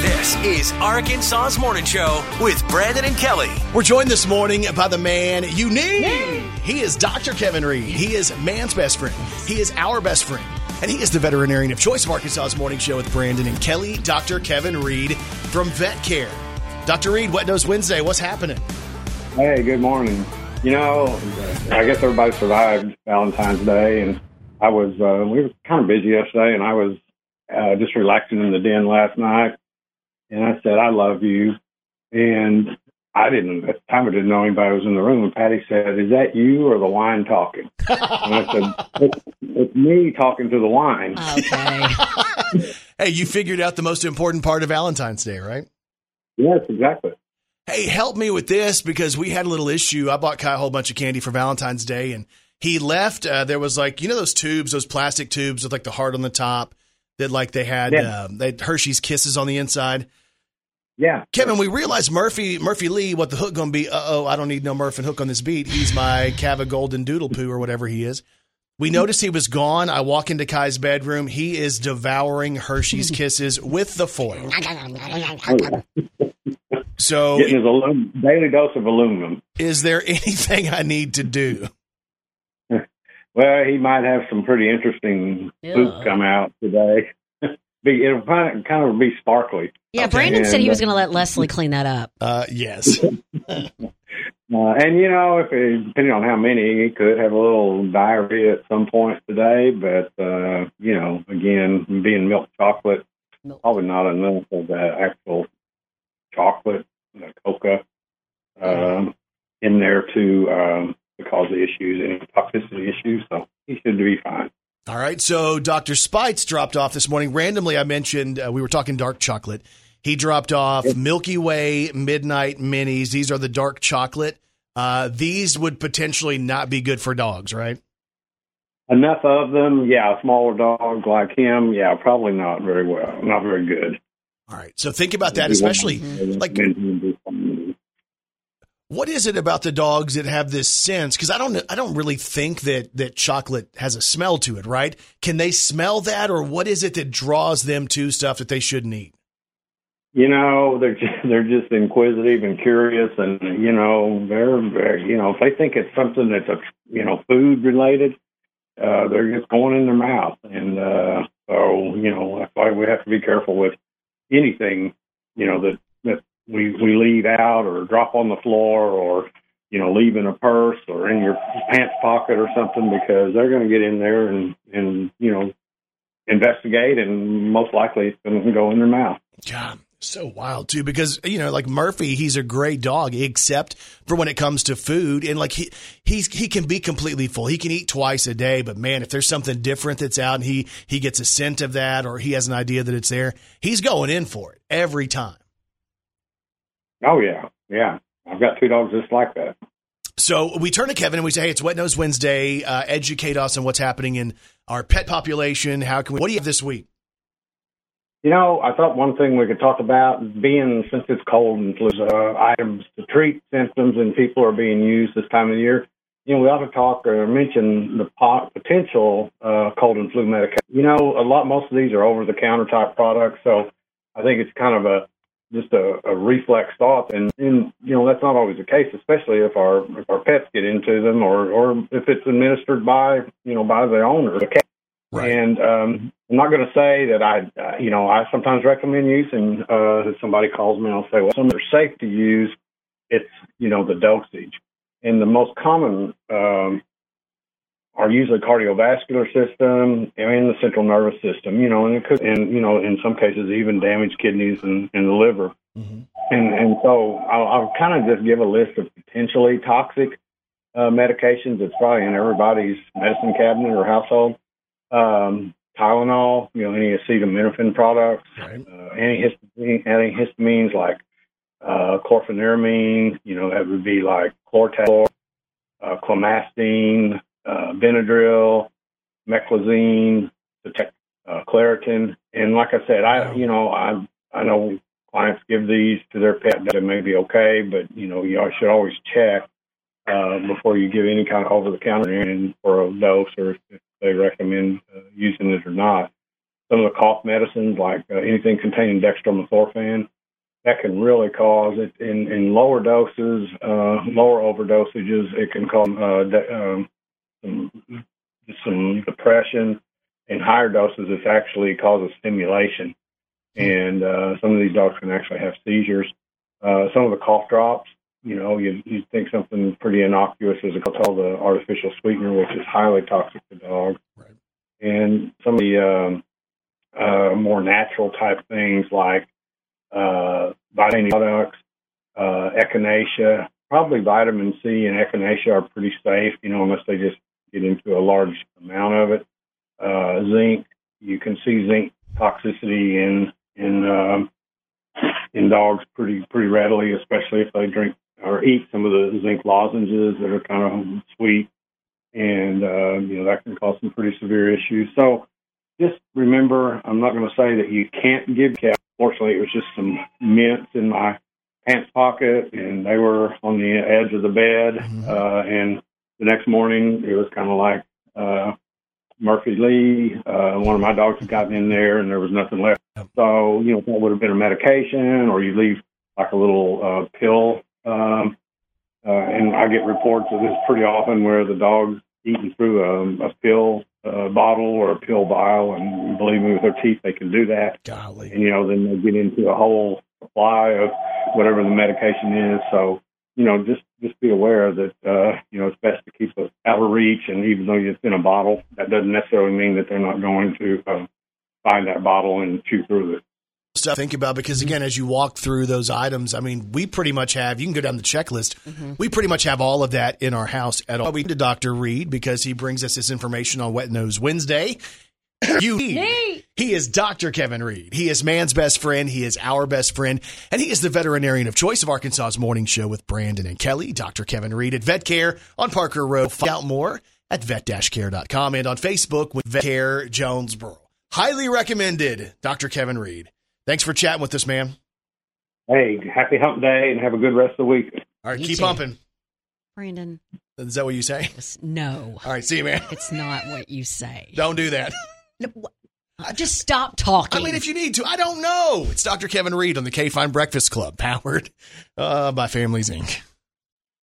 This is Arkansas's Morning Show with Brandon and Kelly. We're joined this morning by the man you need. He is Dr. Kevin Reed. He is man's best friend. He is our best friend. And he is the veterinarian of choice of Arkansas's Morning Show with Brandon and Kelly, Dr. Kevin Reed from Vet Care. Dr. Reed, Wet Nose Wednesday, what's happening? Hey, good morning. You know, I guess everybody survived Valentine's Day, and I was uh, we were kind of busy yesterday, and I was uh, just relaxing in the den last night, and I said, "I love you," and I didn't at the time I didn't know anybody was in the room, and Patty said, "Is that you or the wine talking?" and I said, it's, "It's me talking to the wine." Okay. Hey, you figured out the most important part of Valentine's Day, right? yes, exactly. Hey, help me with this because we had a little issue. I bought Kai a whole bunch of candy for Valentine's Day, and he left. Uh, there was like you know those tubes, those plastic tubes with like the heart on the top that like they had, Yeah. um, they had Hershey's Kisses on the inside. Yeah, Kevin, we realized Murphy Murphy Lee, what the hook gonna be? Uh oh, I don't need no Murph and hook on this beat. He's my Cava Golden Doodle Poo or whatever he is. We noticed he was gone. I walk into Kai's bedroom. He is devouring Hershey's Kisses with the foil. So, getting his alum- daily dose of aluminum. is there anything I need to do? Well, he might have some pretty interesting poop come out today. be it'll kind of, kind of be sparkly. Yeah, Okay. Brandon said he was going to let Leslie clean that up. Uh, yes. Uh, and you know, if it, depending on how many, he could have a little diarrhea at some point today. But uh, you know, again, being milk chocolate, Milk. probably not enough of the actual chocolate, the cocoa, um, in there to um, cause the issues, any toxicity issues. So he should be fine. All right. So Dr. Spites dropped off this morning. Randomly, I mentioned uh, we were talking dark chocolate. He dropped off Milky Way Midnight Minis. These are the dark chocolate. Uh, these would potentially not be good for dogs, right? Enough of them, yeah. A smaller dog like him, yeah, probably not very well, not very good. All right. So think about that, especially like what is it about the dogs that have this sense? Because I don't, I don't really think that that chocolate has a smell to it, right? Can they smell that, or what is it that draws them to stuff that they shouldn't eat? you know, they're just, they're just inquisitive and curious, and you know, they're, they're you know, if they think it's something that's a you know food related, uh, they're just going in their mouth, and uh, so you know that's why we have to be careful with anything you know that we we leave out or drop on the floor or you know leave in a purse or in your pants pocket or something because they're going to get in there and and you know investigate and most likely it's going to go in their mouth. God, so wild too. Because you know, like Murphy, he's a great dog, except for when it comes to food, and like he he's he can be completely full. He can eat twice a day, but man, if there's something different that's out, and he he gets a scent of that, or he has an idea that it's there, he's going in for it every time. Oh yeah, yeah. I've got two dogs just like that. So we turn to Kevin and we say, "Hey, it's Wet Nose Wednesday. Uh, educate us on what's happening in our pet population. How can we? What do you have this week?" You know, I thought one thing we could talk about, being since it's cold and flu, uh, items to treat symptoms and people are being used this time of year. You know, we ought to talk or mention the pot, potential uh, cold and flu medication. You know, a lot, most of these are over the counter type products, so I think it's kind of a just a, a reflex thought, and, and you know that's not always the case, especially if our if our pets get into them or or if it's administered by you know by the owner, the cat. Right. And um, I'm not going to say that I, uh, you know, I sometimes recommend using. Uh, if somebody calls me, I'll say, well, some are safe to use. It's you know the dosage, and the most common um, are usually cardiovascular system and the central nervous system. You know, and it could, and you know, in some cases even damage kidneys and, and the liver. Mhm. And and so I'll, I'll kind of just give a list of potentially toxic uh, medications that's probably in everybody's medicine cabinet or household. Um, Tylenol, you know, any acetaminophen products, Right. uh, antihistamine, antihistamines like uh, chlorpheniramine, you know, that would be like Chlortal, uh, clemastine, uh, Benadryl, meclizine, Zyrtec, uh, Claritin, and like I said, I, you know, I, I know clients give these to their pet that may be okay, but you know, you should always check uh, before you give any kind of over the counter in for a dose or if they recommend uh, using it or not. Some of the cough medicines, like uh, anything containing dextromethorphan, that can really cause it in, in lower doses, uh, lower overdosages. It can cause uh, de- um, some, some depression. In higher doses, it actually causes stimulation, and uh, some of these dogs can actually have seizures. Uh, some of the cough drops, you know, you you think something pretty innocuous is called the artificial sweetener, which is highly toxic to dogs. Right. And some of the um, uh, more natural type things like uh, vitamin products, uh, echinacea, probably vitamin C and echinacea are pretty safe, you know, unless they just get into a large amount of it. Uh, zinc, you can see zinc toxicity in in um, in dogs pretty pretty readily, especially if they drink or eat some of the zinc lozenges that are kind of sweet, and uh, you know that can cause some pretty severe issues. So just remember, I'm not going to say that you can't give cat. Fortunately, it was just some mints in my pants pocket, and they were on the edge of the bed. Mhm. Uh, and the next morning, it was kind of like uh, Murphy Lee. Uh, one of my dogs had gotten in there, and there was nothing left. So you know, that would have been a medication, or you leave like a little uh, pill. Um, uh, and I get reports of this pretty often where the dog's eating through a, a pill uh, bottle or a pill vial, and believe me, with their teeth they can do that. Golly. And you know, then they get into a whole supply of whatever the medication is. So you know, just just be aware that uh, you know it's best to keep it out of reach. And even though it's in a bottle, that doesn't necessarily mean that they're not going to uh, find that bottle and chew through it. stuff to think about because again as you walk through those items i mean we pretty much have you can go down the checklist we pretty much have all of that in our house at all we to dr reed because he brings us this information on wet nose wednesday you need he is dr kevin reed he is man's best friend he is our best friend and he is the veterinarian of choice of arkansas's morning show with brandon and kelly dr kevin reed at vet care on parker road find out more at vet-care.com and on facebook with vet care jonesboro highly recommended dr kevin reed Thanks for chatting with us, man. Hey, happy hump day and have a good rest of the week. All right, You keep too. pumping. Brandon, Is that what you say? no, All right, see you, man. it's not what you say. Don't do that. No, wh- Just stop talking. I mean, if you need to, I don't know. It's Dr. Kevin Reed on the KFIN Breakfast Club, powered uh, by Families Inc.